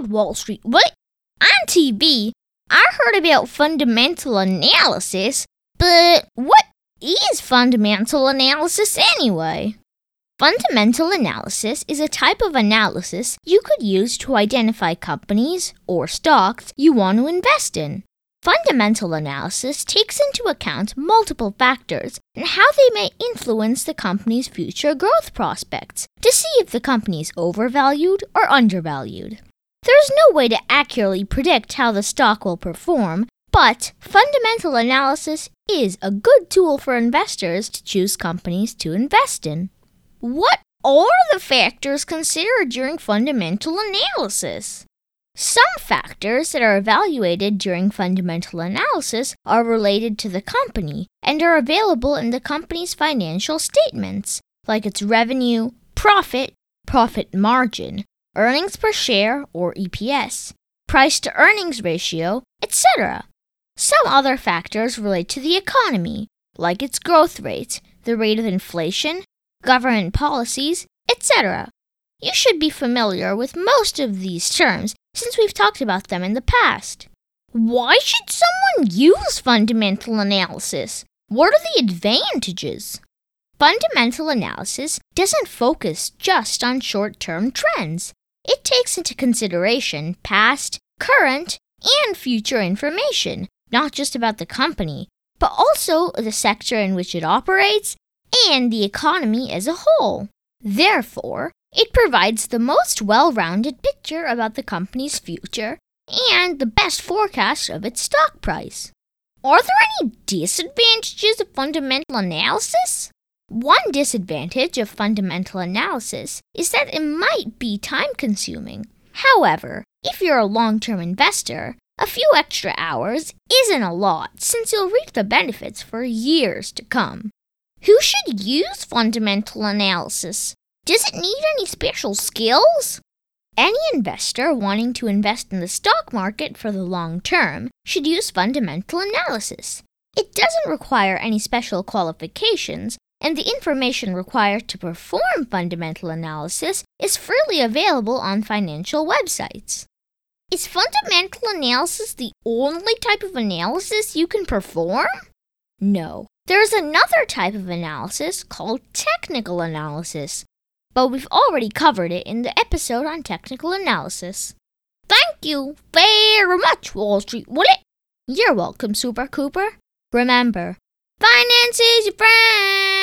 loud, Wall Street. What? On TV, I heard about fundamental analysis, but what is fundamental analysis anyway? Fundamental analysis is a type of analysis you could use to identify companies or stocks you want to invest in. Fundamental analysis takes into account multiple factors and how they may influence the company's future growth prospects to see if the company is overvalued or undervalued. There is no way to accurately predict how the stock will perform, but fundamental analysis is a good tool for investors to choose companies to invest in. What are the factors considered during fundamental analysis? Some factors that are evaluated during fundamental analysis are related to the company and are available in the company's financial statements, like its revenue, profit, profit margin, earnings per share or EPS, price to earnings ratio, etc. Some other factors relate to the economy, like its growth rate, the rate of inflation, government policies, etc. You should be familiar with most of these terms since we've talked about them in the past. Why should someone use fundamental analysis? What are the advantages? Fundamental analysis doesn't focus just on short term trends. It takes into consideration past, current, and future information, not just about the company, but also the sector in which it operates and the economy as a whole. Therefore, it provides the most well rounded picture about the company's future and the best forecast of its stock price. Are there any disadvantages of fundamental analysis? One disadvantage of fundamental analysis is that it might be time consuming. However, if you're a long term investor, a few extra hours isn't a lot since you'll reap the benefits for years to come. Who should use fundamental analysis? Does it need any special skills? Any investor wanting to invest in the stock market for the long term should use fundamental analysis. It doesn't require any special qualifications, and the information required to perform fundamental analysis is freely available on financial websites. Is fundamental analysis the only type of analysis you can perform? No. There is another type of analysis called technical analysis, but we've already covered it in the episode on technical analysis. Thank you very much, Wall Street Willie. You're welcome, Super Cooper. Remember, finance is your friend.